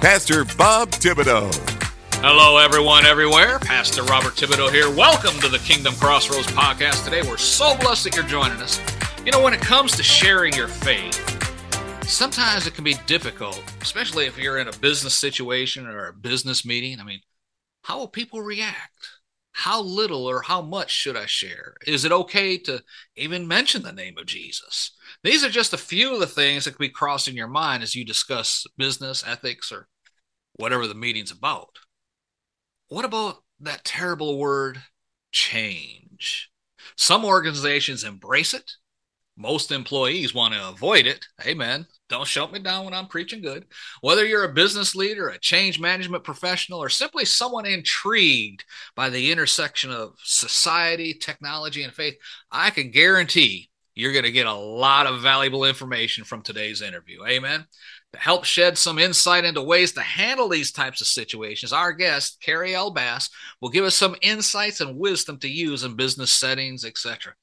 Pastor Bob Thibodeau. Hello, everyone, everywhere. Pastor Robert Thibodeau here. Welcome to the Kingdom Crossroads podcast. Today, we're so blessed that you're joining us. You know, when it comes to sharing your faith, sometimes it can be difficult, especially if you're in a business situation or a business meeting. I mean, how will people react? How little or how much should I share? Is it okay to even mention the name of Jesus? These are just a few of the things that could be crossing your mind as you discuss business, ethics, or whatever the meeting's about. What about that terrible word, change? Some organizations embrace it. Most employees want to avoid it. Amen. Don't shut me down when I'm preaching good. Whether you're a business leader, a change management professional, or simply someone intrigued by the intersection of society, technology, and faith, I can guarantee you're going to get a lot of valuable information from today's interview. Amen. To help shed some insight into ways to handle these types of situations, our guest, Kerry L. Bass, will give us some insights and wisdom to use in business settings, etc.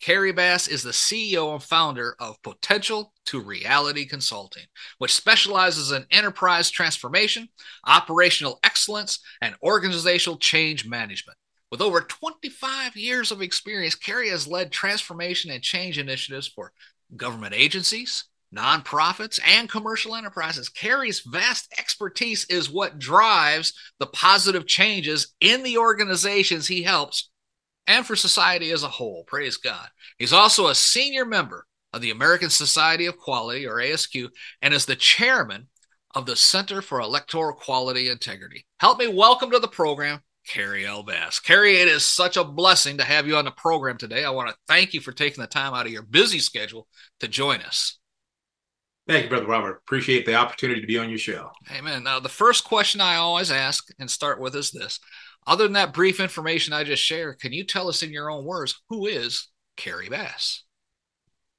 Kerry Bass is the CEO and founder of Potential to Reality Consulting, which specializes in enterprise transformation, operational excellence, and organizational change management. With over 25 years of experience, Kerry has led transformation and change initiatives for government agencies, nonprofits, and commercial enterprises. Kerry's vast expertise is what drives the positive changes in the organizations he helps and for society as a whole. Praise God. He's also a senior member of the American Society of Quality, or ASQ, and is the chairman of the Center for Electoral Quality Integrity. Help me welcome to the program Kerry L. Bass. Kerry, it is such a blessing to have you on the program today. I want to thank you for taking the time out of your busy schedule to join us. Thank you, Brother Robert. Appreciate the opportunity to be on your show. Amen. Now, the first question I always ask and start with is this Other than that brief information I just shared, can you tell us in your own words who is Kerry Bass?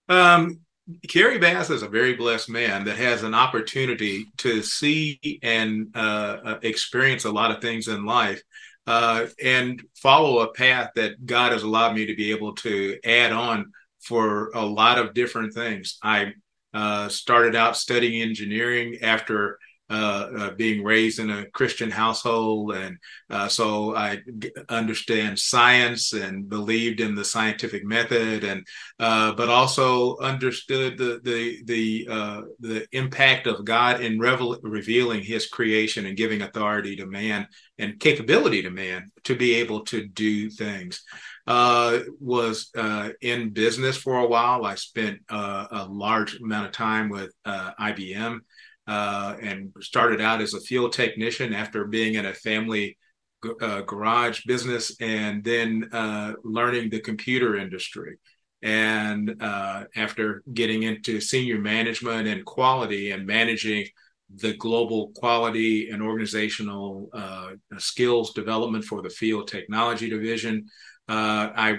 Um, Kerry Bass is a very blessed man that has an opportunity to see and uh, uh experience a lot of things in life uh, and follow a path that God has allowed me to be able to add on for a lot of different things. I uh, started out studying engineering after uh, uh, being raised in a Christian household, and uh, so I g- understand science and believed in the scientific method, and uh, but also understood the the the uh, the impact of God in revel- revealing His creation and giving authority to man and capability to man to be able to do things. Uh, was uh, in business for a while. I spent uh, a large amount of time with uh, IBM uh, and started out as a field technician after being in a family uh, garage business and then uh, learning the computer industry. And uh, after getting into senior management and quality and managing the global quality and organizational uh, skills development for the field technology division, uh, I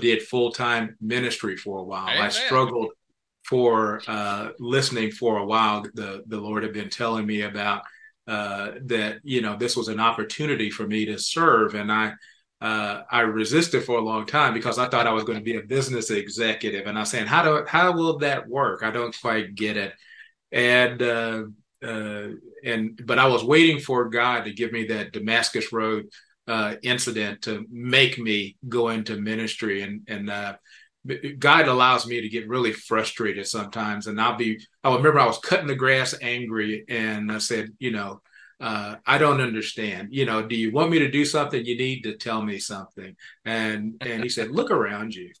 did full time ministry for a while. Amen. I struggled for uh, listening for a while. The the Lord had been telling me about uh, that. You know, this was an opportunity for me to serve, and I. Uh, I resisted for a long time because I thought I was going to be a business executive, and I was saying, "How do how will that work? I don't quite get it." And uh, uh, and but I was waiting for God to give me that Damascus Road uh, incident to make me go into ministry, and and God allows me to get really frustrated sometimes, and I'll be. I remember I was cutting the grass angry, and I said, you know, uh, I don't understand. You know, do you want me to do something? You need to tell me something. And and he said, look around you.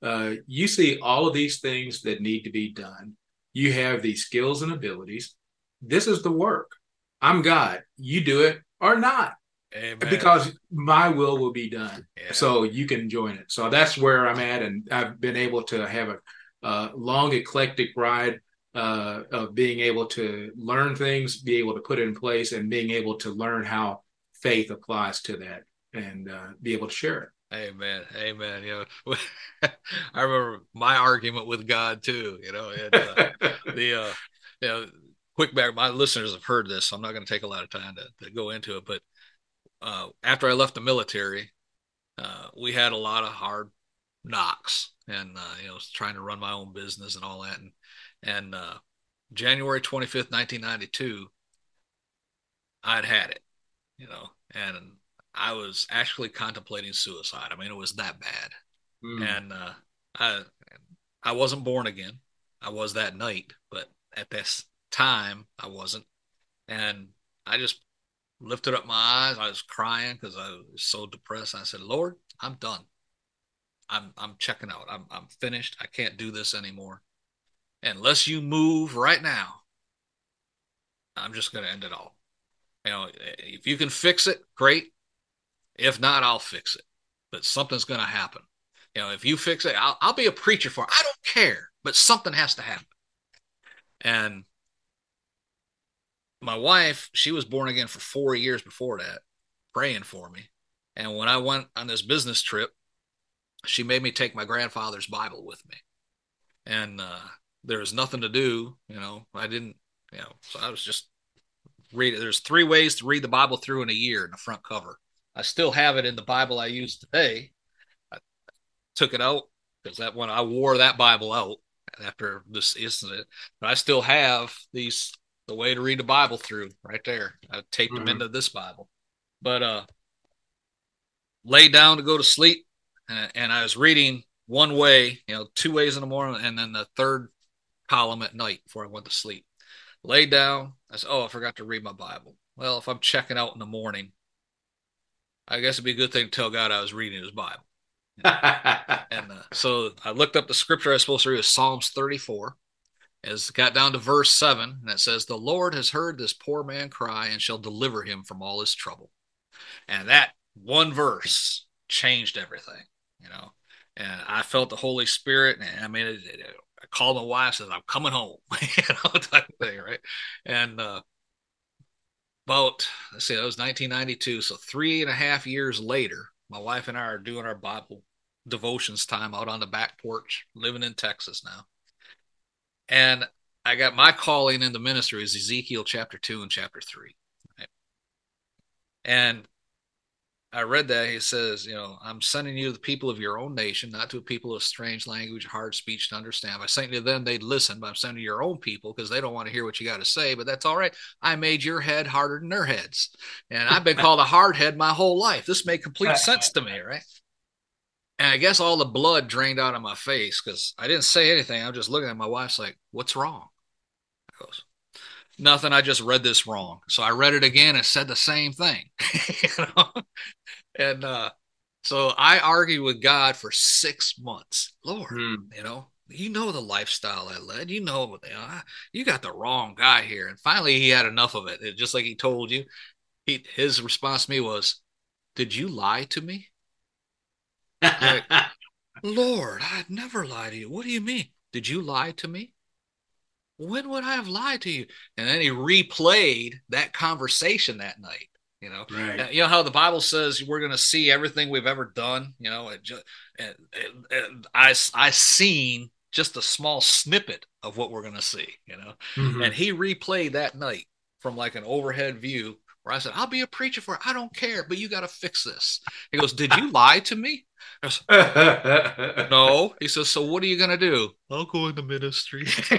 Uh, you see all of these things that need to be done. You have these skills and abilities. This is the work. I'm God. You do it or not. Amen. Because my will will be done. Yeah. So you can join it. So that's where I'm at. And I've been able to have a, a long, eclectic ride. uh, of being able to learn things, be able to put it in place, and being able to learn how faith applies to that and uh, be able to share it. Amen. Amen. You know, I remember my argument with God too. You know, and, uh, the uh, you know, quick back. My listeners have heard this, so I'm not going to take a lot of time to, to go into it. But uh, after I left the military, uh, we had a lot of hard knocks, and uh, you know, trying to run my own business and all that. And and uh, January 25th, 1992, I'd had it. You know, and I was actually contemplating suicide. I mean, it was that bad. Mm. And uh, I I wasn't born again. I was that night, but at this time I wasn't. And I just lifted up my eyes. I was crying because I was so depressed. I said, "Lord, I'm done. I'm I'm checking out. I'm I'm finished. I can't do this anymore. Unless you move right now, I'm just to end it all. You know, if you can fix it, great. If not, I'll fix it. But something's to happen. You know, if you fix it, I'll, I'll be a preacher for it. I don't care, but something has to happen. And my wife, she was born again for four years before that, praying for me. And when I went on this business trip, she made me take my grandfather's Bible with me. And uh, there was nothing to do, you know, I didn't, you know, so I was just reading. There's three ways to read the Bible through in a year in the front cover. I still have it in the Bible I use today. I took it out because that when I wore that Bible out after this incident, but I still have these the way to read the Bible through right there. I taped mm-hmm. them into this Bible, but uh, laid down to go to sleep, and, and I was reading one way, you know, two ways in the morning, and then the third column at night before I went to sleep. Laid down, I said, "Oh, I forgot to read my Bible." Well, if I'm checking out in the morning, I guess it'd be a good thing to tell God I was reading His Bible. and uh, so I looked up the scripture I was supposed to read was Psalms 34. As got down to verse seven, and it says, "The Lord has heard this poor man cry and shall deliver him from all his trouble." And that one verse changed everything, you know. And I felt the Holy Spirit, and I mean, it, it, I called my wife, says, "I'm coming home," you know, type thing, right? And uh, about let's see, that was 1992. So three and a half years later, my wife and I are doing our Bible devotions time out on the back porch, living in Texas now. And I got my calling in the ministry is Ezekiel chapter two and chapter three. Right? And I read that he says, you know, I'm sending you to the people of your own nation, not to a people of strange language, hard speech to understand. By saying to them, they'd listen, but I'm sending your own people because they don't want to hear what you got to say. But that's all right. I made your head harder than their heads, and I've been called a hard head my whole life. This made complete sense to me, right? And I guess all the blood drained out of my face because I didn't say anything. I'm just looking at my wife's like, "What's wrong?" I goes, nothing. I just read this wrong. So I read it again and said the same thing. you know? And uh, so I argued with God for six months. Lord, hmm. you know, you know the lifestyle I led. You know they are. You got the wrong guy here. And finally, he had enough of it. Just like he told you, he his response to me was, "Did you lie to me?" Like, Lord, I'd never lie to you. What do you mean? Did you lie to me? when would I have lied to you? And then he replayed that conversation that night. You know, right. you know how the Bible says we're going to see everything we've ever done. You know, it just, and, and I I seen just a small snippet of what we're going to see. You know, mm-hmm. and he replayed that night from like an overhead view where I said, "I'll be a preacher for it. I don't care, but you got to fix this." He goes, "Did you lie to me?" Goes, no. He says, So what are you going to do? I'll go into ministry. so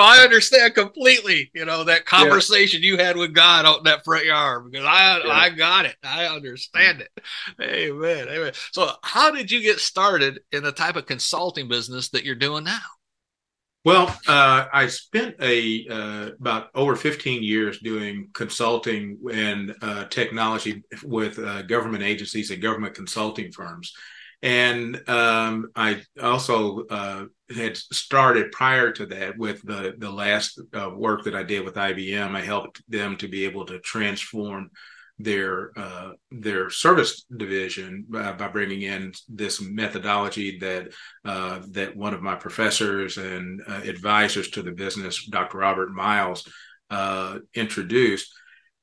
I understand completely, you know, that conversation yeah. you had with God out in that front yard because I yeah. I got it. I understand it. Amen. Amen. So how did you get started in the type of consulting business that you're doing now? Well, uh, I spent a uh, about over 15 years doing consulting and uh, technology with uh, government agencies and government consulting firms, and um, I also uh, had started prior to that with the the last uh, work that I did with IBM. I helped them to be able to transform their uh, their service division by, by, bringing in this methodology that uh, that one of my professors and uh, advisors to the business, Dr. Robert Miles, uh, introduced,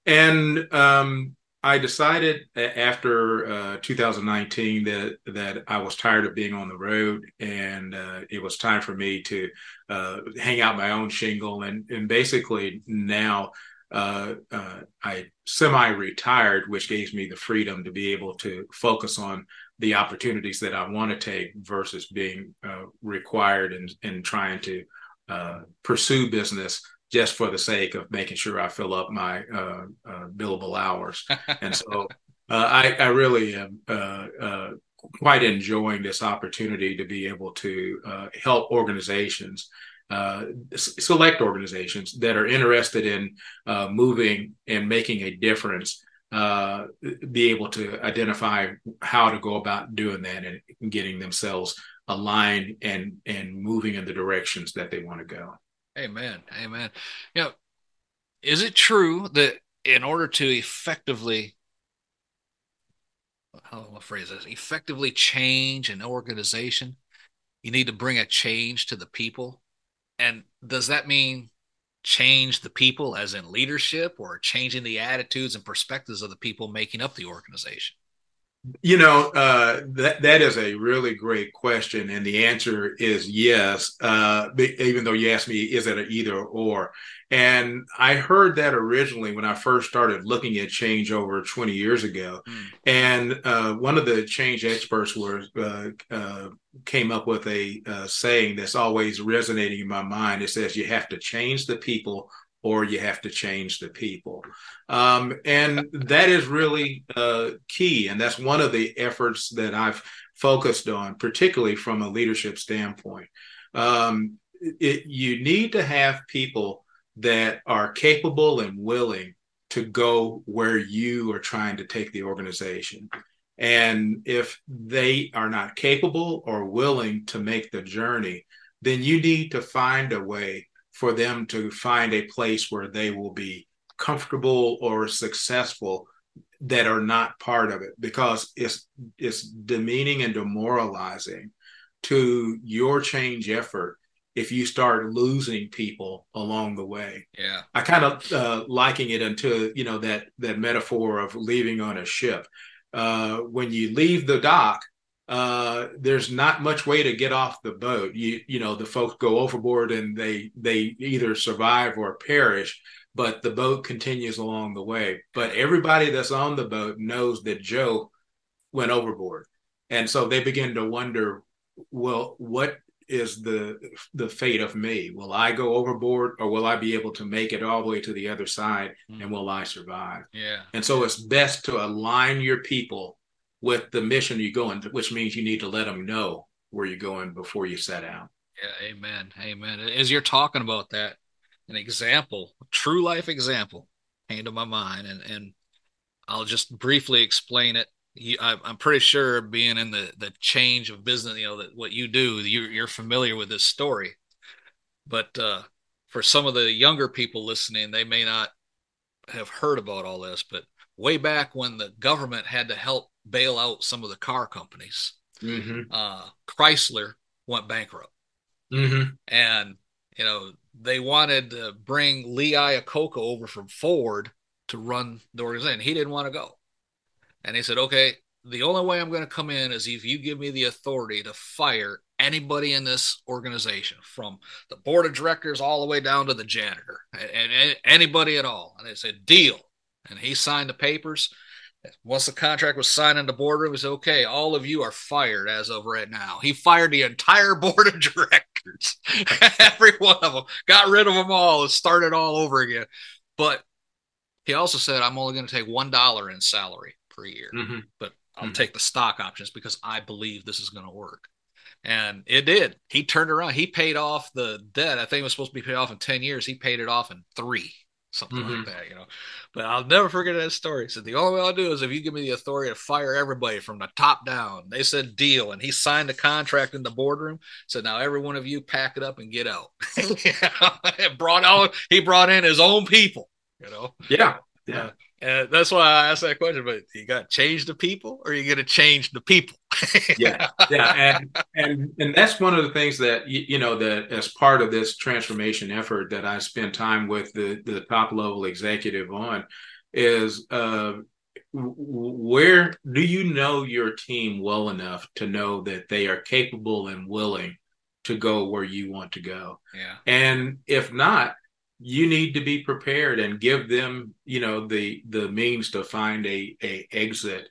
and um, I decided after uh, 2019 that that I was tired of being on the road, and uh, it was time for me to hang out my own shingle, and and basically now uh, uh, I semi-retired, which gave me the freedom to be able to focus on the opportunities that I want to take versus being uh, required and, and trying to uh, pursue business just for the sake of making sure I fill up my uh, billable hours. and so I, I, really am quite enjoying this opportunity to be able to help organizations uh, select organizations that are interested in uh, moving and making a difference uh, be able to identify how to go about doing that and getting themselves aligned and and moving in the directions that they want to go. Amen. Amen. You know, is it true that in order to effectively how do I phrase this? Effectively change an organization, you need to bring a change to the people and does that mean change the people as in leadership or changing the attitudes and perspectives of the people making up the organization? You know, uh, that that is a really great question, and the answer is yes. Uh, even though you asked me, is it an either or? And I heard that originally when I first started looking at change over 20 years ago. Mm. And uh, one of the change experts was uh, uh, came up with a uh, saying that's always resonating in my mind. It says you have to change the people or you have to change the people. Um, and that is really uh, key. And that's one of the efforts that I've focused on, particularly from a leadership standpoint. Um, it, you need to have people that are capable and willing to go where you are trying to take the organization. And if they are not capable or willing to make the journey, then you need to find a way for them to find a place where they will be comfortable or successful that are not part of it because it's it's demeaning and demoralizing to your change effort if you start losing people along the way. Yeah. I kind of uh, liking it into, you know, that that metaphor of leaving on a ship. Uh, when you leave the dock, uh, there's not much way to get off the boat. You you know, the folks go overboard and they they either survive or perish, but the boat continues along the way. But everybody that's on the boat knows that Joe went overboard. And so they begin to wonder, well, what is the the fate of me will i go overboard or will i be able to make it all the way to the other side mm. and will i survive yeah and so it's best to align your people with the mission you're going which means you need to let them know where you're going before you set out yeah amen amen as you're talking about that an example a true life example came to my mind and and i'll just briefly explain it you, I, am pretty sure being in the the change of business, you know, that what you do, you're, you're familiar with this story. But uh, for some of the younger people listening, they may not have heard about all this. But way back when the government had to help bail out some of the car companies, mm-hmm. uh, Chrysler went bankrupt, mm-hmm. and you know they wanted to bring Lee Iacocca over from Ford to run the organization. He didn't want to go. And he said, okay, the only way I'm going to come in is if you give me the authority to fire anybody in this organization from the board of directors all the way down to the janitor and, and anybody at all. And they said, deal. And he signed the papers. Once the contract was signed in the boardroom, he said, okay, all of you are fired as of right now. He fired the entire board of directors, every one of them, got rid of them all and started all over again. But he also said, I'm only going to take $1 in salary per year. Mm-hmm. But I'll mm-hmm. take the stock options because I believe this is going to work. And it did. He turned around. He paid off the debt. I think it was supposed to be paid off in 10 years. He paid it off in three, something mm-hmm. like that, you know. But I'll never forget that story. He said, The only way I'll do is if you give me the authority to fire everybody from the top down. They said deal. And he signed the contract in the boardroom. Said, Now every one of you pack it up and get out. brought out, he brought in his own people, you know. Yeah. Yeah. And that's why I asked that question. But you got to change the people, or you got to change the people? yeah, yeah, and and and that's one of the things that you, you, know that as part of this transformation effort that I spend time with the the top level executive on is uh, where do you know your team well enough to know that they are capable and willing to go where you want to go? Yeah, and if not, you need to be prepared and give them you know the the means to find a a exit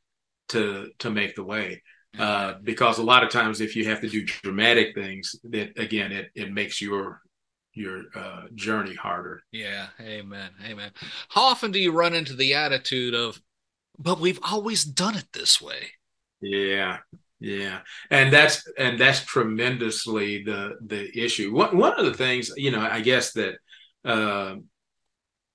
to to make the way. Uh, because a lot of times if you have to do dramatic things that again it, it makes your your uh, journey harder. Yeah. Amen. Amen. How often do you run into the attitude of but we've always done it this way. Yeah. Yeah. And that's and that's tremendously the the issue. One, one of the things you know i guess that uh,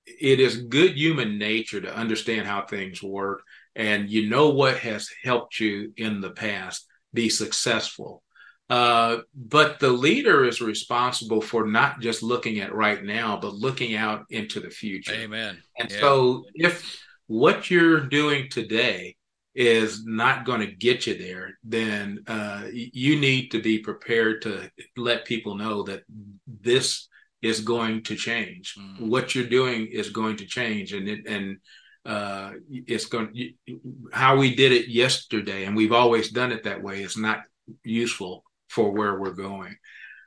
it is good human nature to understand how things work and you know what has helped you in the past be successful. Uh, but the leader is responsible for not just looking at right now, but looking out into the future. Amen. And yeah. so, if what you're doing today is not going to get you there, then uh, you need to be prepared to let people know that this is going to change. Mm. What you're doing is going to change, and it, and uh, it's going how we did it yesterday, and we've always done it that way. Is not useful for where we're going.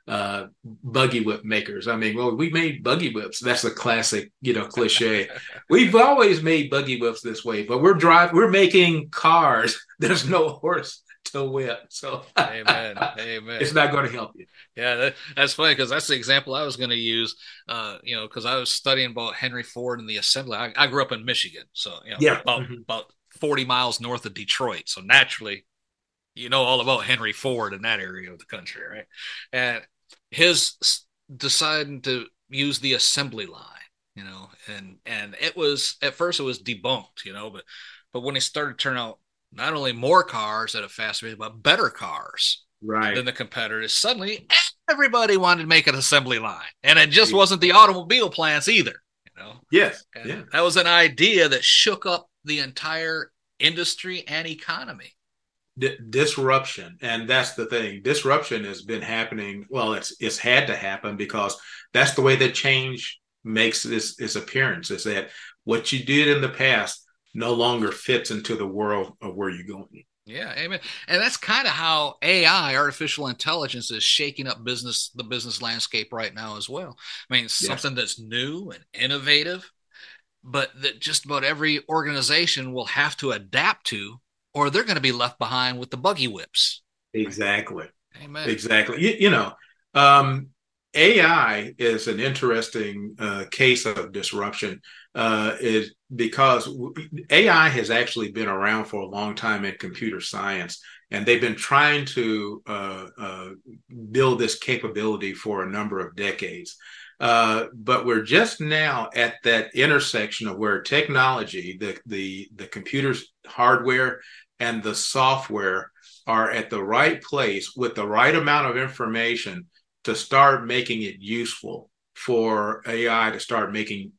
Uh, buggy whip makers. I mean, well, we made buggy whips. That's a classic, you know, cliche. we've always made buggy whips this way, but we're driving. we're making cars. There's no horse to whip. So amen, amen. It's not going to help you. Yeah, that, that's funny because that's the example I was going to use. Uh, you know, because I was studying about Henry Ford and the assembly. I, I grew up in Michigan, so you know, yeah, about mm-hmm. about forty miles north of Detroit. So naturally, you know all about Henry Ford in that area of the country, right? And his deciding to use the assembly line, you know, and and it was at first it was debunked, you know, but but when it started to turn out not only more cars at a faster rate, but better cars right. than the competitors. Suddenly, everybody wanted to make an assembly line, and it just wasn't the automobile plants either. You know. Yes. And yeah. That was an idea that shook up the entire industry and economy. D- disruption, and that's the thing. Disruption has been happening. Well, it's it's had to happen because that's the way that change makes this its appearance. Is that what you did in the past no longer fits into the world of where you're going. Yeah, amen. And that's kind of how AI, artificial intelligence, is shaking up business, the business landscape right now as well. I mean, something that's new and innovative, but that just about every organization will have to adapt to, or they're going to be left behind with the buggy whips. Exactly. Amen. Exactly. You, you know, um, AI is an interesting uh, case of disruption. Uh, is because AI has actually been around for a long time in computer science, and they've been trying to uh, uh build this capability for a number of decades. Uh, but we're just now at that intersection of where technology, the the the computer's hardware and the software are at the right place with the right amount of information to start making it useful for AI to start making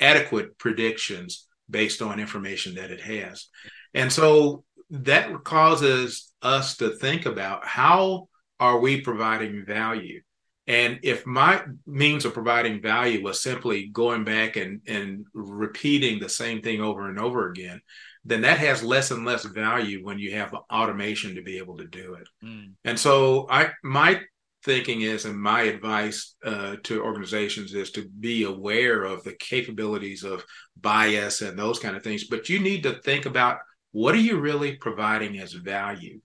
adequate predictions based on information that it has. And so that causes us to think about how are we providing value? And if my means of providing value was simply going back and, and repeating the same thing over and over again, then that has less and less value when you have automation to be able to do it. Mm. And so I my thinking is, and my advice uh, to organizations is to be aware of the capabilities of bias and those kind of things. But you need to think about what are you really providing as value,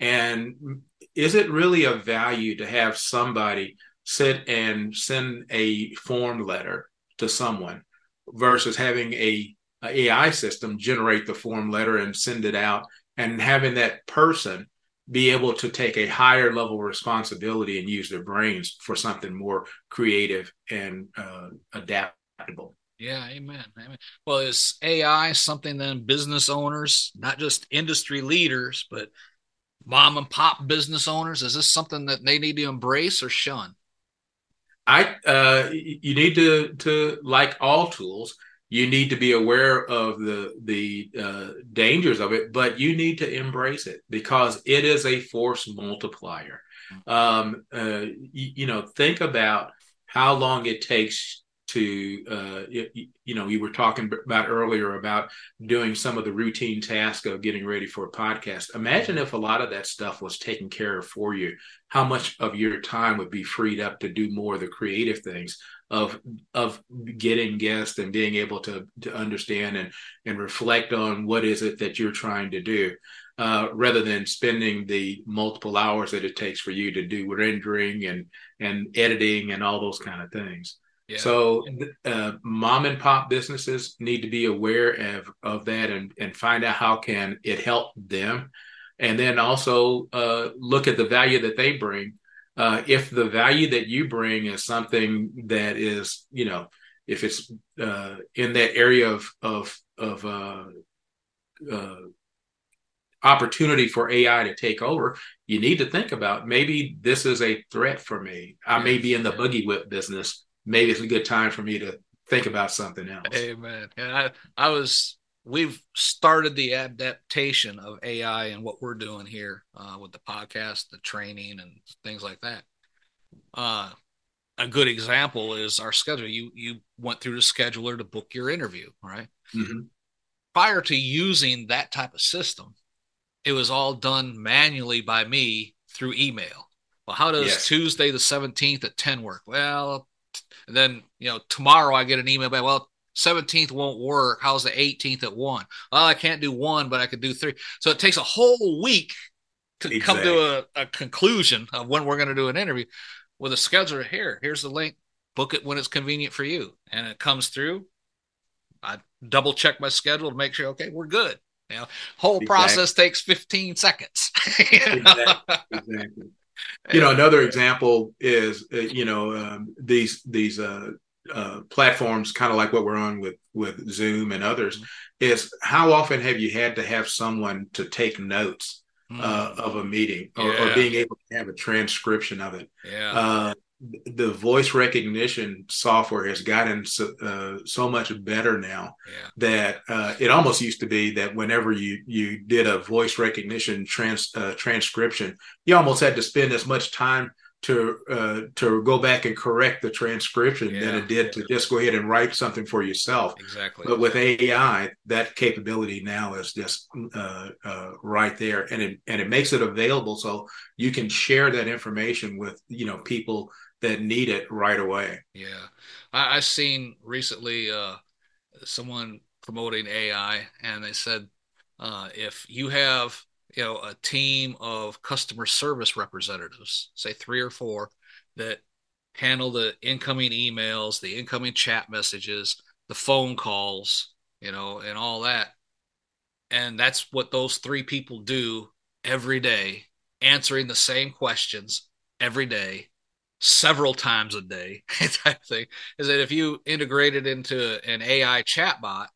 and is it really a value to have somebody sit and send a form letter to someone versus having a, a AI system generate the form letter and send it out, and having that person be able to take a higher level of responsibility and use their brains for something more creative and uh, adaptable. Yeah, amen. amen. Well, is AI something then business owners, not just industry leaders, but mom and pop business owners, is this something that they need to embrace or shun? I uh, you need to to like all tools, you need to be aware of the the uh, dangers of it, but you need to embrace it because it is a force multiplier. Um, uh, you, you, know, think about how long it takes to uh, you, you, know you were talking about earlier about doing some of the routine tasks of getting ready for a podcast. Imagine if a lot of that stuff was taken care of for you. How much of your time would be freed up to do more of the creative things of of getting guests and being able to to understand and and reflect on what is it that you're trying to do uh, rather than spending the multiple hours that it takes for you to do rendering and and editing and all those kind of things yeah. So uh, mom and pop businesses need to be aware of, of that and, and find out how can it help them. And then also uh, look at the value that they bring. Uh, if the value that you bring is something that is, you know, if it's uh, in that area of of of uh, uh, opportunity for AI to take over, you need to think about maybe this is a threat for me. I may be in the buggy whip business maybe it's a good time for me to think about something else. Amen. And I, I was, we've started the adaptation of AI and what we're doing here uh, with the podcast, the training, and things like that. Uh, a good example is our schedule. You you went through the scheduler to book your interview, right? Mm-hmm. Prior to using that type of system, it was all done manually by me through email. Well, how does yes. Tuesday the 17th at 10 work? Well, and then, you know, tomorrow I get an email back, well, 17th won't work. How's the 18th at one? Well, I can't do one, but I could do three. So it takes a whole week to exactly. come to a, a, conclusion of when we're going to do an interview. With a scheduler here, here's the link. Book it when it's convenient for you. And it comes through. I double check my schedule to make sure, okay, we're good. You know, whole exactly. process takes 15 seconds. you know? exactly. exactly you know another example is uh, you know um, these these uh, uh, platforms kind of like what we're on with with zoom and others mm-hmm. is how often have you had to have someone to take notes mm-hmm. of a meeting or, yeah. or, being able to have a transcription of it yeah uh, the voice recognition software has gotten so, uh, so much better now yeah. that uh, it almost used to be that whenever you you did a voice recognition trans uh, transcription, you almost had to spend as much time to uh, to go back and correct the transcription yeah. than it did to just go ahead and write something for yourself. Exactly. But with AI, that capability now is just uh, uh, right there, and it and it makes it available so you can share that information with you know people that need it right away. Yeah, I, I seen recently uh, someone promoting AI, and they said uh, if you have you know a team of customer service representatives, say three or four, that handle the incoming emails, the incoming chat messages, the phone calls, you know, and all that. And that's what those three people do every day, answering the same questions every day several times a day type thing is that if you integrate it into an AI chatbot,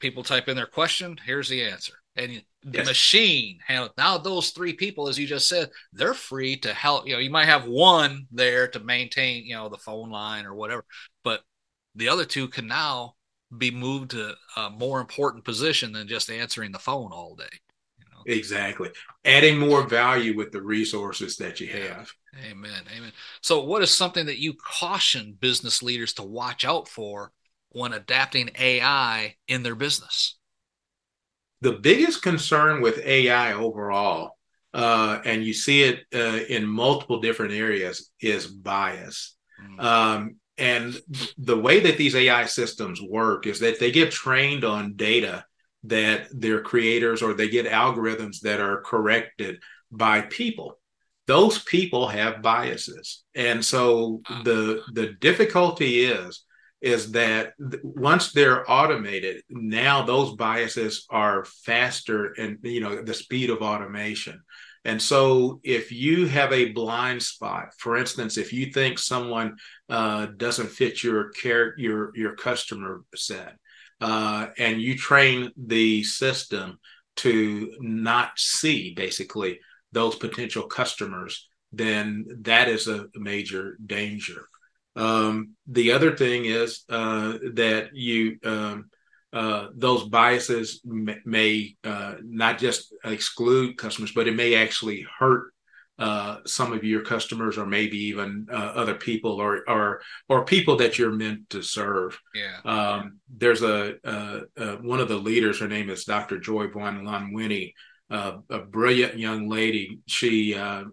people type in their question, here's the answer. And the yes. machine now those three people, as you just said, they're free to help. You know, you might have one there to maintain, you know, the phone line or whatever, but the other two can now be moved to a more important position than just answering the phone all day. You know? Exactly. Adding more value with the resources that you have. Amen. Amen. So, what is something that you caution business leaders to watch out for when adapting AI in their business? The biggest concern with AI overall, uh, and you see it uh, in multiple different areas, is bias. Mm. Um, and the way that these AI systems work is that they get trained on data that their creators or they get algorithms that are corrected by people those people have biases and so the the difficulty is is that once they're automated now those biases are faster and you know the speed of automation and so if you have a blind spot for instance if you think someone uh, doesn't fit your care your your customer set uh, and you train the system to not see basically those potential customers, then that is a major danger. Um, the other thing is uh, that you um, uh, those biases may, may uh, not just exclude customers, but it may actually hurt uh, some of your customers or maybe even uh, other people or or or people that you're meant to serve. Yeah. Um, there's a uh, uh, one of the leaders. Her name is Dr. Joy Buolamwini. Winnie, uh, a brilliant young lady. She uh,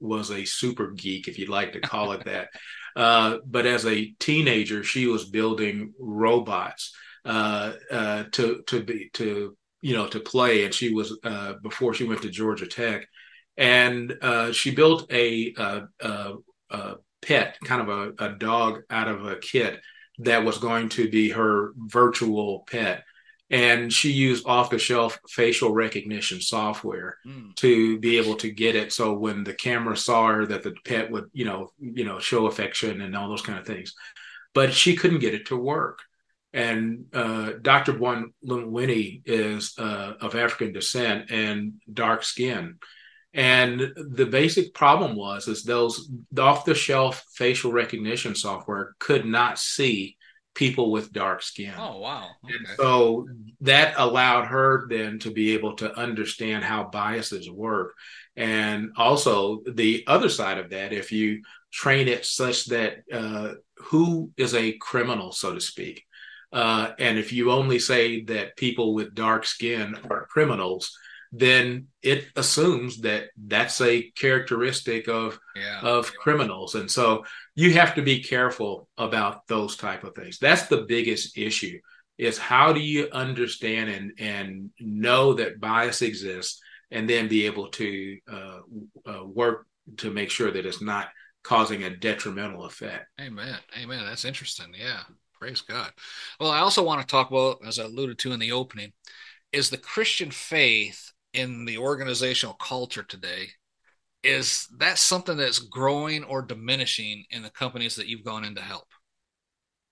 was a super geek, if you'd like to call it that. Uh, but as a teenager, she was building robots uh, uh, to to be to you know to play, and she was before she went to Georgia Tech and uh, she built a, a, a, a, pet, kind of a dog out of a kit that was going to be her virtual pet. And she used off the shelf facial recognition software mm. to be able to get it. So when the camera saw her, that the pet would, you know, you know, show affection and all those kind of things. But she couldn't get it to work. And uh, Dr. Buolamwini is uh, of African descent and dark skin and the basic problem was is those off the shelf facial recognition software could not see people with dark skin. Oh wow. Okay. And so that allowed her then to be able to understand how biases work. And also the other side of that, if you train it such that uh, who is a criminal, so to speak. Uh, and if you only say that people with dark skin are criminals, then it assumes that that's a characteristic of yeah. of criminals and so you have to be careful about those type of things. That's the biggest issue is how do you understand and and know that bias exists and then be able to uh, uh, work to make sure that it's not causing a detrimental effect. Amen. Amen. That's interesting. Yeah. Praise god. Well i also want to talk about as i alluded to in the opening is the christian faith in the organizational culture today is that something that's growing or diminishing in the companies that you've gone in to help?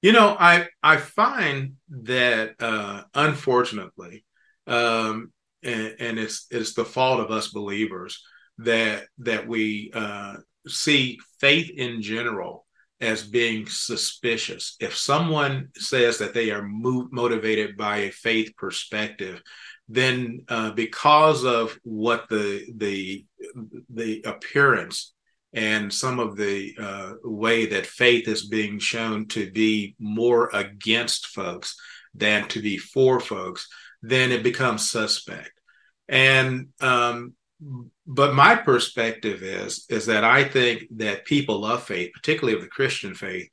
You know i i find that uh unfortunately um and, and it's it's the fault of us believers that that we uh see faith in general as being suspicious. If someone says that they are mo- motivated by a faith perspective then uh, because of what the the the appearance and some of the uh, way that faith is being shown to be more against folks than to be for folks, then it becomes suspect. And um, but my perspective is is that I think that people of faith, particularly of the Christian faith,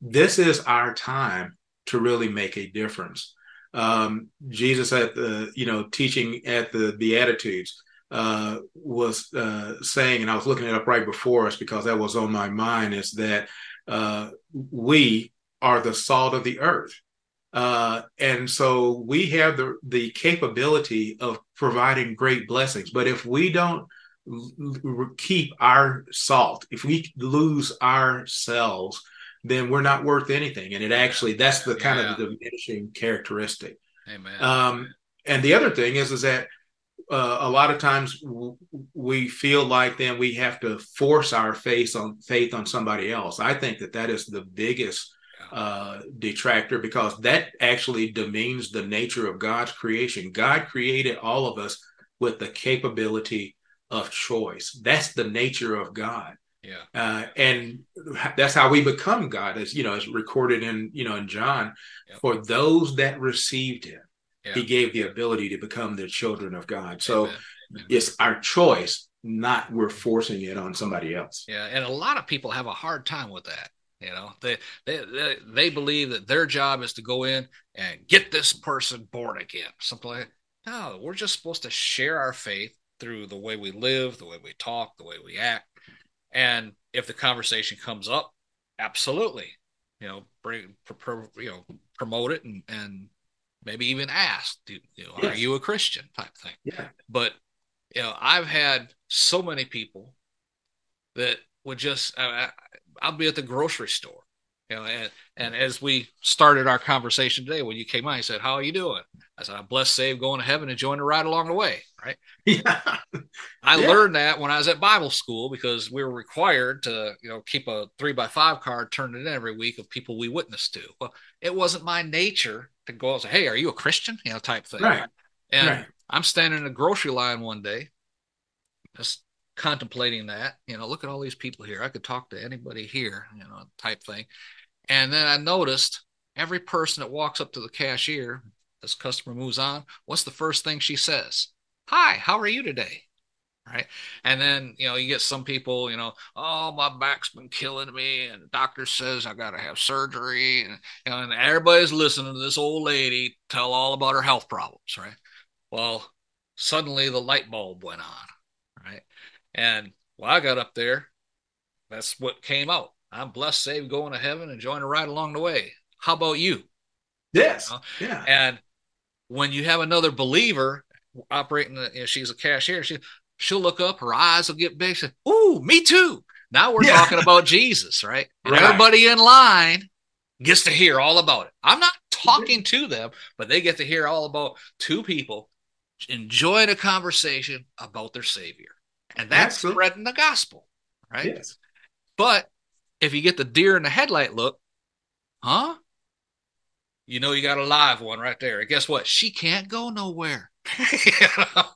this is our time to really make a difference um, Jesus at the you know teaching at the Beatitudes uh, was uh, saying, and I was looking it up right before us because that was on my mind, is that uh, we are the salt of the earth. Uh, and so we have the, the capability of providing great blessings. But if we don't keep our salt, if we lose ourselves, then we're not worth anything. And it actually that's the kind yeah. of the diminishing characteristic. Amen. Um, and the other thing is is that uh, a lot of times w- we feel like then we have to force our faith on faith on somebody else. I think that that is the biggest uh, detractor because that actually demeans the nature of God's creation. God created all of us with the capability of choice. That's the nature of God. Yeah. Uh, and that's how we become God, as you know, as recorded in you know in John. Yep. For those that received Him, yeah. He gave the ability to become the children of God. So Amen. Amen. it's our choice, not we're forcing it on somebody else. Yeah, and a lot of people have a hard time with that. You know, they they they, they believe that their job is to go in and get this person born again. Something like that. No, we're just supposed to share our faith through the way we live, the way we talk, the way we act and if the conversation comes up, absolutely, you know, bring, you know, promote it and, and maybe even ask, you know, yes. are you a Christian type thing? Yeah. But, you know, I've had so many people that would just, I, I'll be at the grocery store, you know, and, and as we started our conversation today, when you came on, he said, how are you doing? I said, I'm blessed, saved, going to heaven, enjoying the ride along the way. Right. Yeah. I Yeah. learned that when I was at Bible school because we were required to, you know, keep a three by five card turned in every week of people we witnessed to. Well, it wasn't my nature to go out and say, Hey, are you a Christian? You know, type thing. Right. And Right. I'm standing in a grocery line one day, just contemplating that, you know, look at all these people here. I could talk to anybody here, you know, type thing. And then I noticed every person that walks up to the cashier, this customer moves on, what's the first thing she says? Hi, how are you today? Right. And then, you know, you get some people, you know, oh, my back's been killing me, and the doctor says I got to have surgery. And, you know, and everybody's listening to this old lady tell all about her health problems. Right. Well, suddenly the light bulb went on. Right. And well, I got up there. That's what came out. I'm blessed, saved, going to heaven, enjoying a ride along the way. How about you? Yes. Uh, Yeah. And when you have another believer operating, the, you know, she's a cashier, she she'll look up, her eyes will get big. She, Ooh, me too. Now we're Yeah. talking about Jesus, right? And Right. everybody in line gets to hear all about it. I'm not talking to them, but they get to hear all about two people enjoying a conversation about their Savior. And that's Absolutely. spreading the gospel, right? Yes. But if you get the deer in the headlight look, huh? You know you got a live one right there. And guess what? She can't go nowhere.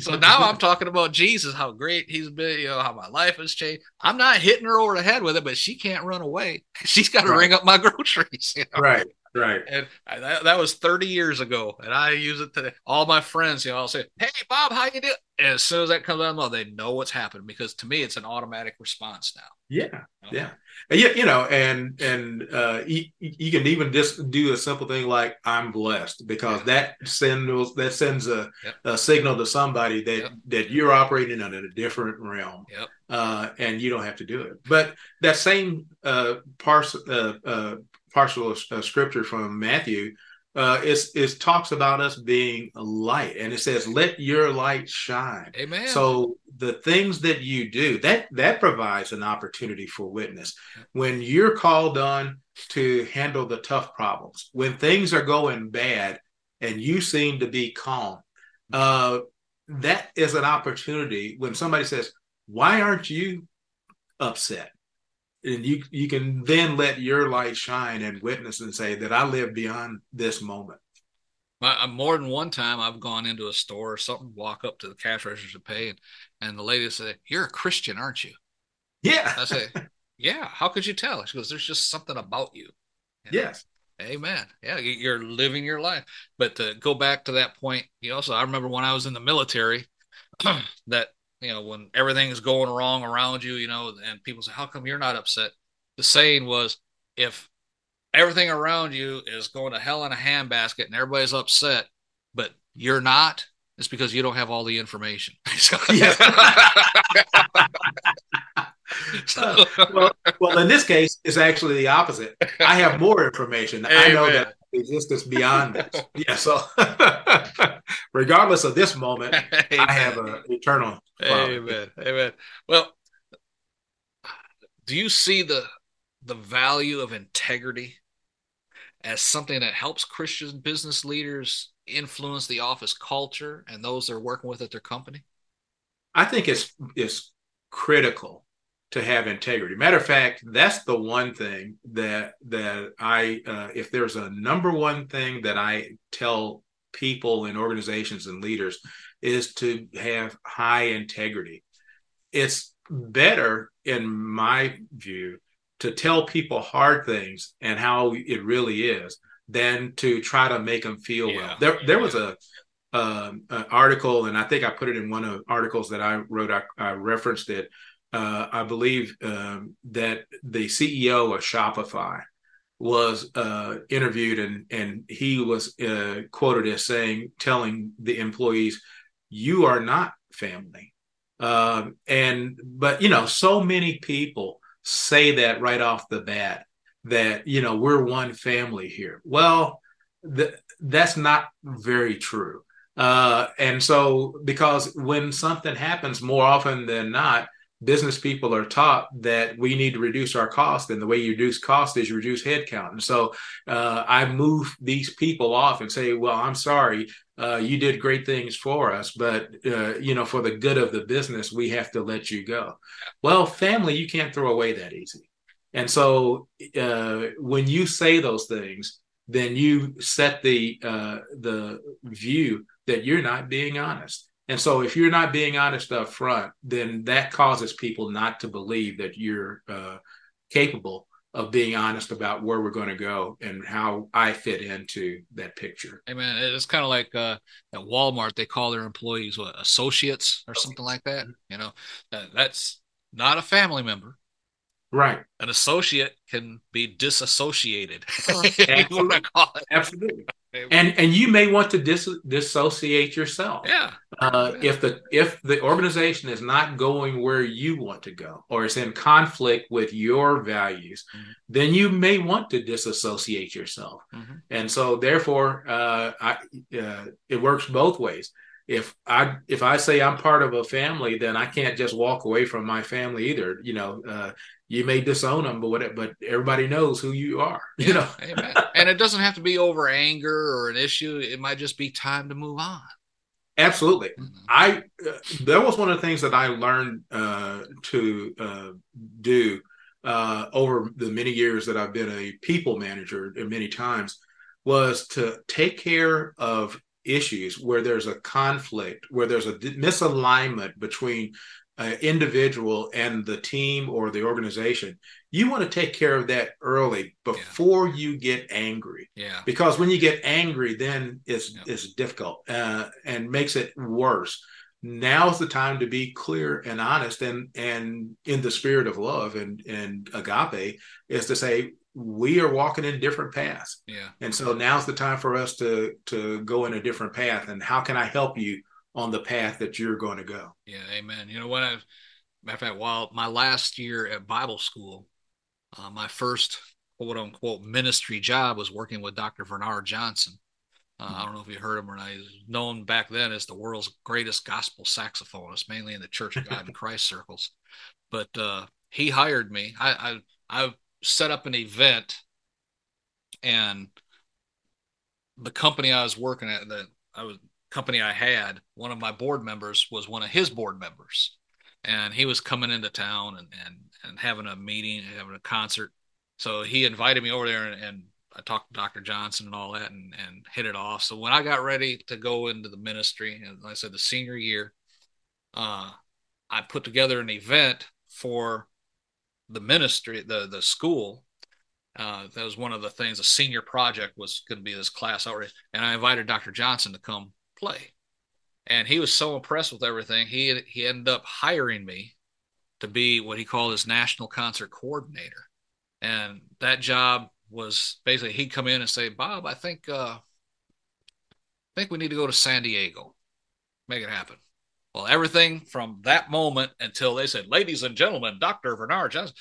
So now I'm talking about Jesus, how great he's been, you know, how my life has changed. I'm not hitting her over the head with it, but she can't run away. She's got to Right. ring up my groceries. You know? Right. Right. And I, that, that was 30 years ago, and I use it today. All my friends, you know, I'll say, "Hey, Bob, how you doing?" And as soon as that comes out, of mouth, they know what's happened because to me, it's an automatic response now. Yeah. you know? Yeah. And yeah, you know, and and uh, you, you can even just do a simple thing like "I'm blessed" because that sends that sends a, Yep. a signal to somebody that Yep. that you're operating in a different realm, Yep. uh, and you don't have to do it. But that same uh, parcel uh, uh, partial of uh, scripture from Matthew uh, is is talks about us being a light, and it says, "Let your light shine." Amen. So the things that you do that that provides an opportunity for witness. When you're called on to handle the tough problems, when things are going bad and you seem to be calm, uh, that is an opportunity. When somebody says, "Why aren't you upset?" And you you can then let your light shine and witness and say that I live beyond this moment. My, uh, more than one time, I've gone into a store or something, walk up to the cash register to pay, and, and the lady said, "You're a Christian, aren't you?" Yeah. I say, "Yeah." How could you tell? She goes, "There's just something about you." Yes. Amen. Yeah, you're living your life. But to go back to that point, you also I remember when I was in the military that you know when everything's going wrong around you, you know, and people say, "How come you're not upset?" The saying was, if everything around you is going to hell in a handbasket and everybody's upset, but you're not, it's because you don't have all the information. So- well, well, in this case, it's actually the opposite. I have more information. I know that existence beyond this. Yeah. So, regardless of this moment, I have an eternal. Father. Amen. Amen. Well, do you see the the value of integrity as something that helps Christian business leaders influence the office culture and those they're working with at their company? I think it's it's critical to have integrity. Matter of fact, that's the one thing that that I, uh, if there's a number one thing that I tell people in organizations and leaders, is to have high integrity. It's better, in my view, to tell people hard things and how it really is than to try to make them feel Yeah. well. There, there was a um, an article, and I think I put it in one of the articles that I wrote. I, I referenced it. Uh, I believe um, that the CEO of Shopify was uh, interviewed, and and he was uh, quoted as saying, telling the employees, "You are not family." Um, and but you know, so many people say that right off the bat that you know we're one family here. Well, th- that's not very true. Uh, and so, because when something happens more often than not, business people are taught that we need to reduce our cost and the way you reduce cost is you reduce headcount and so uh, i move these people off and say well i'm sorry uh, you did great things for us but uh, you know for the good of the business we have to let you go. Well family you can't throw away that easy. And so uh, when you say those things then you set the uh, the view that you're not being honest and so if you're not being honest up front, then that causes people not to believe that you're uh, capable of being honest about where we're going to go and how I fit into that picture. Hey man, it's kind of like uh, at Walmart, they call their employees what, associates or something like that. You know, uh, that's not a family member. Right. An associate can be disassociated. Absolutely. Absolutely and and you may want to dis- dissociate yourself yeah. Uh, yeah. if the if the organization is not going where you want to go or is in conflict with your values mm-hmm. then you may want to disassociate yourself mm-hmm. and so therefore uh, I, uh, it works both ways if I if I say I'm part of a family, then I can't just walk away from my family either. You know, uh, you may disown them, but what, but everybody knows who you are. You know, Amen. and it doesn't have to be over anger or an issue. It might just be time to move on. Absolutely. Mm-hmm. I uh, that was one of the things that I learned uh, to uh, do uh, over the many years that I've been a people manager, many times was to take care of issues where there's a conflict, where there's a misalignment between an individual and the team or the organization, you want to take care of that early before yeah. you get angry. Yeah. Because when you get angry, then it's yeah. it's difficult uh, and makes it worse. Now's the time to be clear and honest and and in the spirit of love and and agape is to say we are walking in different paths. Yeah. And so now's the time for us to to go in a different path. And how can I help you on the path that you're going to go? Yeah, amen. You know what? I've matter of fact, while my last year at Bible school, uh, my first quote unquote ministry job was working with Dr. Bernard Johnson. Uh, I don't know if you heard him or not. He's known back then as the world's greatest gospel saxophonist, mainly in the Church of God in Christ circles. But uh, he hired me. I, I I set up an event and the company I was working at, that I was company I had, one of my board members was one of his board members, and he was coming into town and and and having a meeting, and having a concert. So he invited me over there, and, and I talked to Dr. Johnson and all that, and and hit it off. So when I got ready to go into the ministry, and like I said, the senior year, uh, I put together an event for the ministry, the the school. Uh, that was one of the things. A senior project was going to be this class outreach, and I invited Dr. Johnson to come play, and he was so impressed with everything. He he ended up hiring me to be what he called his national concert coordinator, and that job was basically he'd come in and say, "Bob, I think uh, I think we need to go to San Diego, make it happen." Well, everything from that moment until they said, ladies and gentlemen, Dr. Bernard Johnson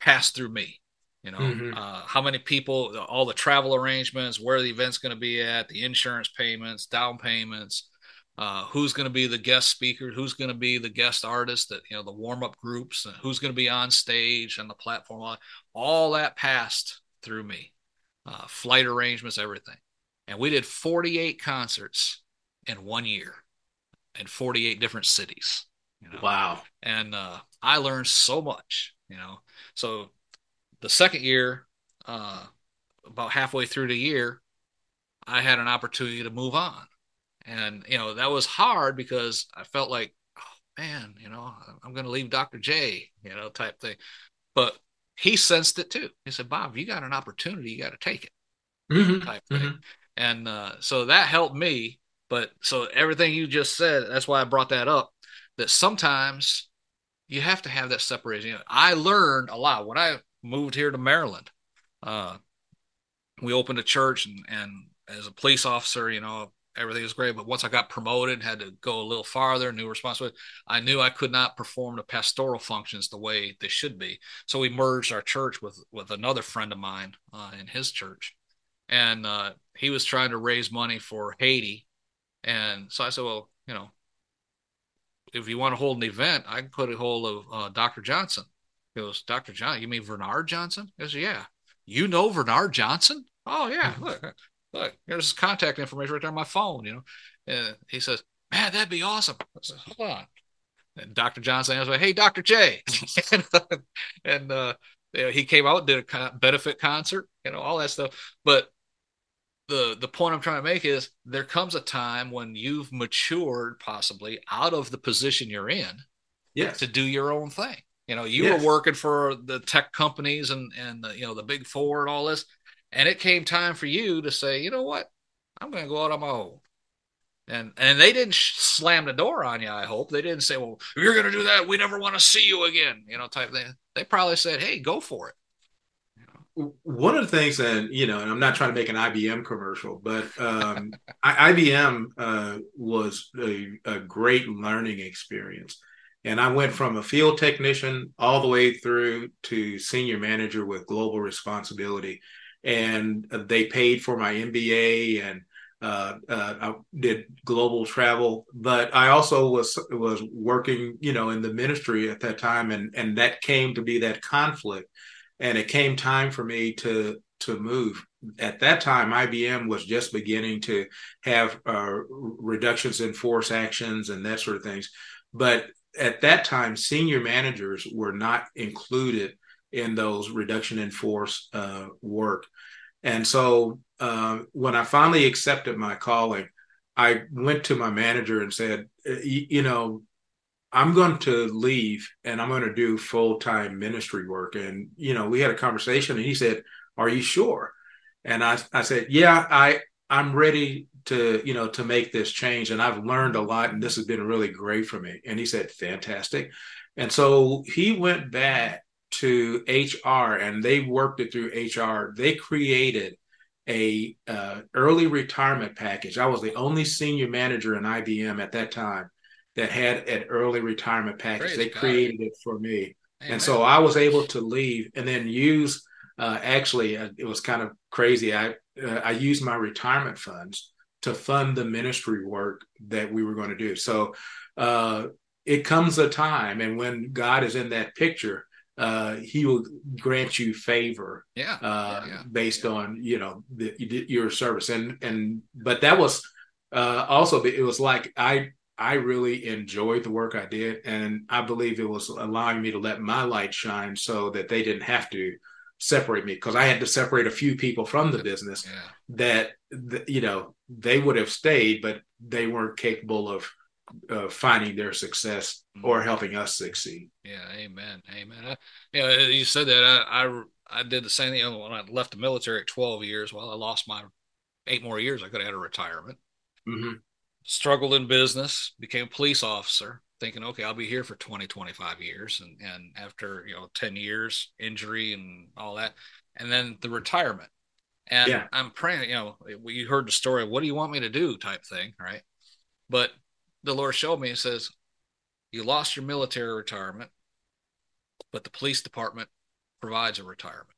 passed through me. You know, mm-hmm. uh, how many people, all the travel arrangements, where the event's going to be at, the insurance payments, down payments, uh, who's going to be the guest speaker, who's going to be the guest artist, that you know, the warm up groups, and who's going to be on stage and the platform, all that passed through me. Uh, flight arrangements, everything, and we did 48 concerts in one year in 48 different cities. You know? Wow. And uh, I learned so much, you know. So the second year, uh, about halfway through the year, I had an opportunity to move on. And, you know, that was hard because I felt like, oh, man, you know, I'm going to leave Dr. J, you know, type thing. But he sensed it too. He said, Bob, you got an opportunity, you got to take it, mm-hmm. type thing. Mm-hmm. And uh, so that helped me but so everything you just said, that's why I brought that up. That sometimes you have to have that separation. You know, I learned a lot when I moved here to Maryland. Uh, we opened a church, and, and as a police officer, you know, everything was great. But once I got promoted, had to go a little farther, new responsibility. I knew I could not perform the pastoral functions the way they should be. So we merged our church with with another friend of mine uh, in his church, and uh, he was trying to raise money for Haiti and so I said, well, you know, if you want to hold an event, I can put a hold of uh, Dr. Johnson. He goes, Dr. John, you mean Bernard Johnson? He goes, yeah. You know Bernard Johnson? Oh yeah. Look, look, here's his contact information right there on my phone. You know, and he says, man, that'd be awesome. I said, hold on. And Dr. Johnson was like, hey, Dr. J. and, and uh, you know, he came out, did a benefit concert, you know, all that stuff. But the the point I'm trying to make is there comes a time when you've matured possibly out of the position you're in yes. to do your own thing. You know, you Yes. were working for the tech companies and and the, you know the big four and all this, and it came time for you to say, you know what, I'm going to go out on my own. And and they didn't sh- slam the door on you. I hope they didn't say, well, if you're going to do that, we never want to see you again. You know, type thing. They probably said, hey, go for it. one of the things and you know and i'm not trying to make an ibm commercial but um, I, ibm uh, was a, a great learning experience and i went from a field technician all the way through to senior manager with global responsibility. And they paid for my mba and uh, uh, I did global travel, but I also was was working, you know, in the ministry at that time, and and that came to be that conflict. And it came time for me to to move. At that time ibm was just beginning to have uh, reductions in force actions and that sort of things. But at that time senior managers were not included in those reduction in force uh, work and so uh, when i finally accepted my calling i went to my manager and said you, you know I'm going to leave and I'm going to do full time ministry work. And, you know, we had a conversation and he said, Are you sure? And I, I said, Yeah, I, I'm ready to, you know, to make this change. And I've learned a lot and this has been really great for me. And he said, Fantastic. And so he went back to HR and they worked it through HR. They created a uh, early retirement package. I was the only senior manager in IBM at that time that had an early retirement package. Praise they God. created it for me. Amen. And so I was able to leave and then use, uh, actually, uh, it was kind of crazy. I, uh, I used my retirement funds to fund the ministry work that we were going to do. So uh, it comes a time, and when God is in that picture, uh, He will grant you favor yeah, uh, yeah. based on you know the, your service and and but that was uh, also it was like I I really enjoyed the work I did and I believe it was allowing me to let my light shine so that they didn't have to separate me because I had to separate a few people from the business yeah. that th- you know they would have stayed but they weren't capable of uh, finding their success or helping us succeed. Yeah, amen, amen. I, you know, you said that I, I I did the same thing when I left the military at 12 years. Well, I lost my eight more years. I could have had a retirement. Mm-hmm. Struggled in business, became a police officer, thinking, okay, I'll be here for 20, 25 years. And, and after, you know, 10 years, injury and all that, and then the retirement. And Yeah. I'm praying, you know, eh, you heard the story, what do you want me to do type thing, right? But the Lord showed me, He says, you lost your military retirement, but the police department provides a retirement.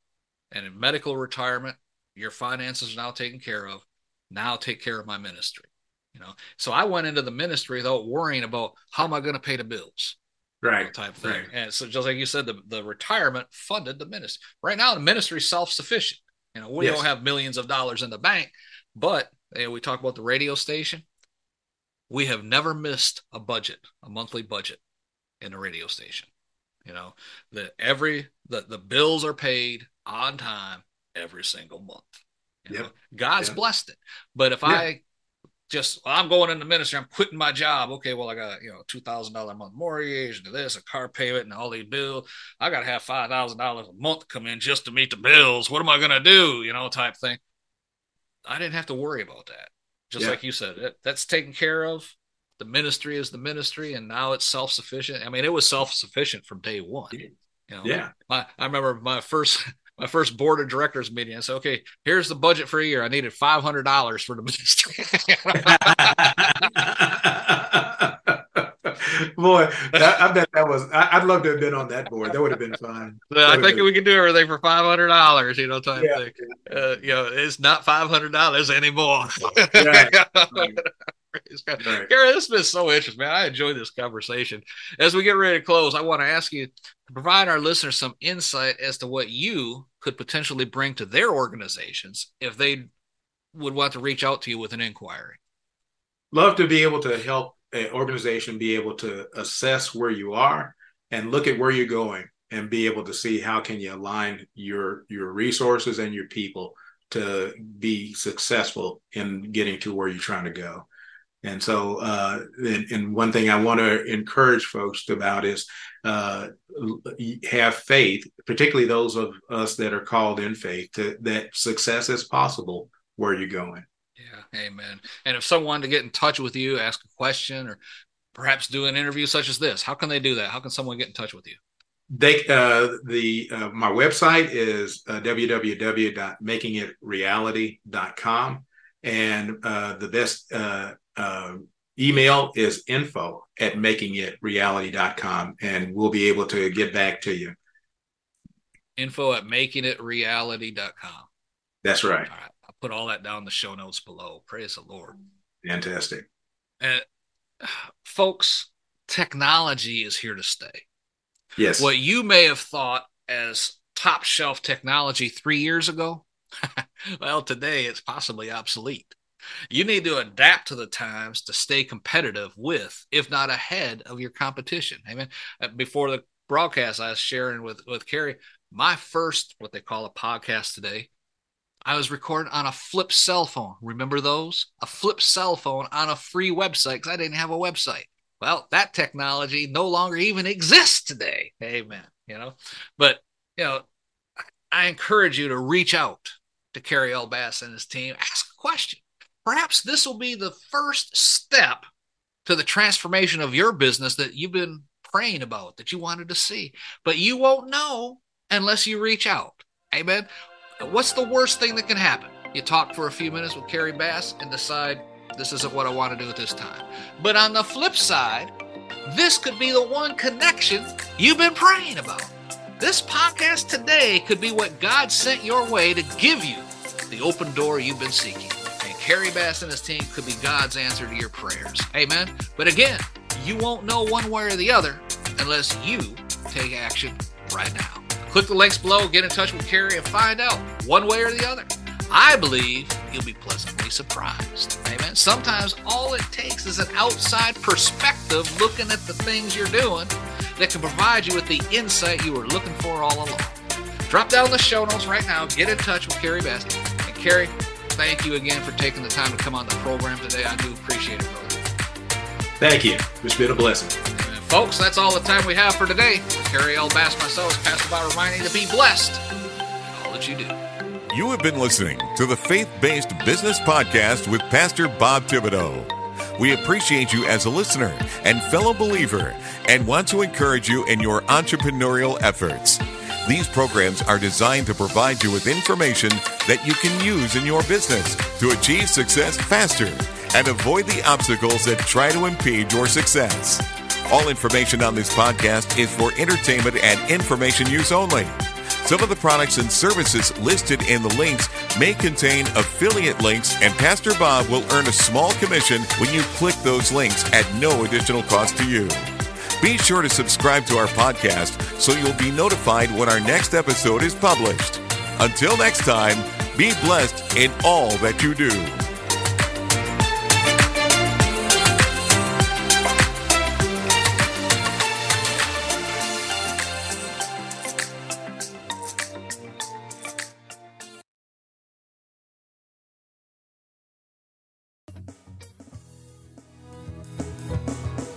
And in medical retirement, your finances are now taken care of. Now take care of my ministry. You know, so I went into the ministry without worrying about how am I going to pay the bills, Right. type thing. Right. And so, just like you said, the, the retirement funded the ministry. Right now, the ministry is self sufficient. You know, we Yes. don't have millions of dollars in the bank, but you know, we talk about the radio station. We have never missed a budget, a monthly budget in a radio station. You know, that every the, the bills are paid on time every single month. You know, Yep. God's Yeah. blessed it. But if Yeah. I just well, I'm going into ministry, I'm quitting my job. Okay, well, I got you know two thousand dollar a month mortgage and this, a car payment, and all these bills. I got to have five thousand dollars a month come in just to meet the bills. What am I gonna do? You know, type thing. I didn't have to worry about that. Just Yeah. like you said, it, that's taken care of. The ministry is the ministry, and now it's self sufficient. I mean, it was self sufficient from day one. You know, Yeah. my I remember my first my first board of directors meeting. I said, okay, here's the budget for a year. I needed five hundred dollars for the ministry. Boy, that, I bet that was. I, would love to have been on that board. That would have been fun. I think we can do everything for five hundred dollars, you know, type Yeah, thing. Uh, you know, it's not five hundred dollars anymore. Right. Right. Gary, this has been so interesting, man. I enjoyed this conversation. As we get ready to close, I want to ask you provide our listeners some insight as to what you could potentially bring to their organizations if they would want to reach out to you with an inquiry. Love to be able to help an organization be able to assess where you are and look at where you're going and be able to see how can you align your your resources and your people to be successful in getting to where you're trying to go. And so, uh, and, and, one thing I want to encourage folks about is uh, have faith, particularly those of us that are called in faith, to, that success is possible where you're going. Yeah, amen. And if someone wanted to get in touch with you, ask a question, or perhaps do an interview such as this, how can they do that? How can someone get in touch with you? They uh, the uh, my website is uh, www.makingitreality.com, and uh, the best uh, email is info at makingitreality.com, and we'll be able to get back to you. Info at makingitreality.com. That's right. Right. I'll put all that down in the show notes below. Praise the Lord. Fantastic. And folks, technology is here to stay. Yes. What you may have thought as top shelf technology three years ago, well, today it's possibly obsolete. You need to adapt to the times to stay competitive with, if not ahead of your competition. Amen. Uh, before the broadcast, I was sharing with with Kerry my first what they call a podcast today. I was recording on a flip cell phone. Remember those? A flip cell phone on a free website because I didn't have a website. Well, that technology no longer even exists today. Amen. You know, but you know, I encourage you to reach out to Kerry L. Bass and his team. Ask a question. Perhaps this will be the first step to the transformation of your business that you've been praying about, that you wanted to see. But you won't know unless you reach out. Amen. What's the worst thing that can happen? You talk for a few minutes with Kerry Bass and decide this isn't what I want to do at this time. But on the flip side, this could be the one connection you've been praying about. This podcast today could be what God sent your way to give you the open door you've been seeking. Kerry Bass and his team could be God's answer to your prayers. Amen. But again, you won't know one way or the other unless you take action right now. Click the links below, get in touch with Kerry, and find out one way or the other. I believe you'll be pleasantly surprised. Amen. Sometimes all it takes is an outside perspective looking at the things you're doing that can provide you with the insight you were looking for all along. Drop down the show notes right now. Get in touch with Kerry Bass. And Kerry, thank you again for taking the time to come on the program today. I do appreciate it, brother. Thank you. It's been a blessing. And folks, that's all the time we have for today. For Kerry L. Bass, myself, is Pastor Bob reminding you to be blessed in all that you do. You have been listening to the Faith Based Business Podcast with Pastor Bob Thibodeau. We appreciate you as a listener and fellow believer and want to encourage you in your entrepreneurial efforts. These programs are designed to provide you with information that you can use in your business to achieve success faster and avoid the obstacles that try to impede your success. All information on this podcast is for entertainment and information use only. Some of the products and services listed in the links may contain affiliate links, and Pastor Bob will earn a small commission when you click those links at no additional cost to you. Be sure to subscribe to our podcast so you'll be notified when our next episode is published. Until next time, be blessed in all that you do.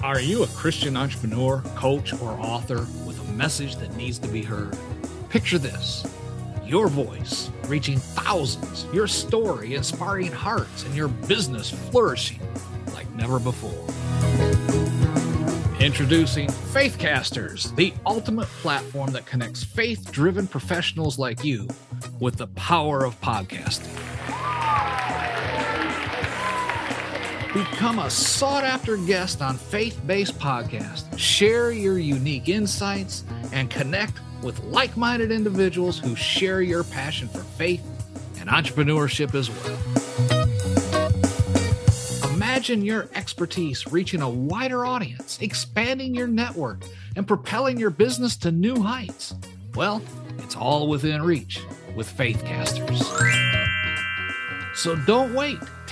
Are you a Christian entrepreneur, coach, or author with a message that needs to be heard? Picture this your voice reaching thousands, your story inspiring hearts, and your business flourishing like never before. Introducing Faithcasters, the ultimate platform that connects faith driven professionals like you with the power of podcasting. Become a sought after guest on Faith Based Podcast. Share your unique insights and connect with like minded individuals who share your passion for faith and entrepreneurship as well Imagine your expertise reaching a wider audience, expanding your network, and propelling your business to new heights. Well, it's all within reach with Faithcasters. So don't wait.